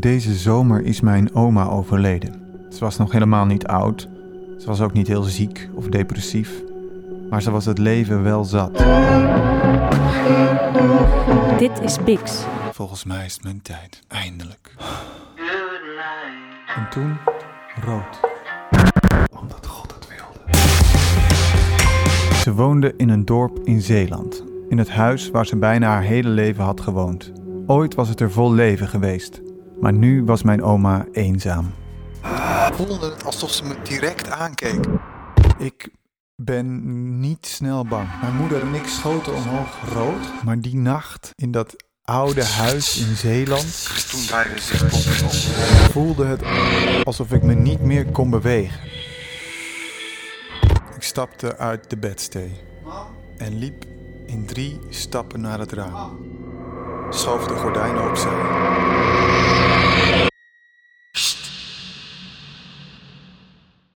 Deze zomer is mijn oma overleden. Ze was nog helemaal niet oud. Ze was ook niet heel ziek of depressief. Maar ze was het leven wel zat. Dit is Bix. Volgens mij is het mijn tijd. Eindelijk. En toen rood. Omdat God het wilde. Ze woonde in een dorp in Zeeland. In het huis waar ze bijna haar hele leven had gewoond. Ooit was het er vol leven geweest. Maar nu was mijn oma eenzaam. voelde het alsof ze me direct aankeek. Ik ben niet snel bang. Mijn moeder en ik schoten omhoog rood. Maar die nacht in dat oude huis in Zeeland Toen zich voelde het alsof ik me niet meer kon bewegen. Ik stapte uit de bedstee en liep in drie stappen naar het raam. Schoof de gordijnen opzij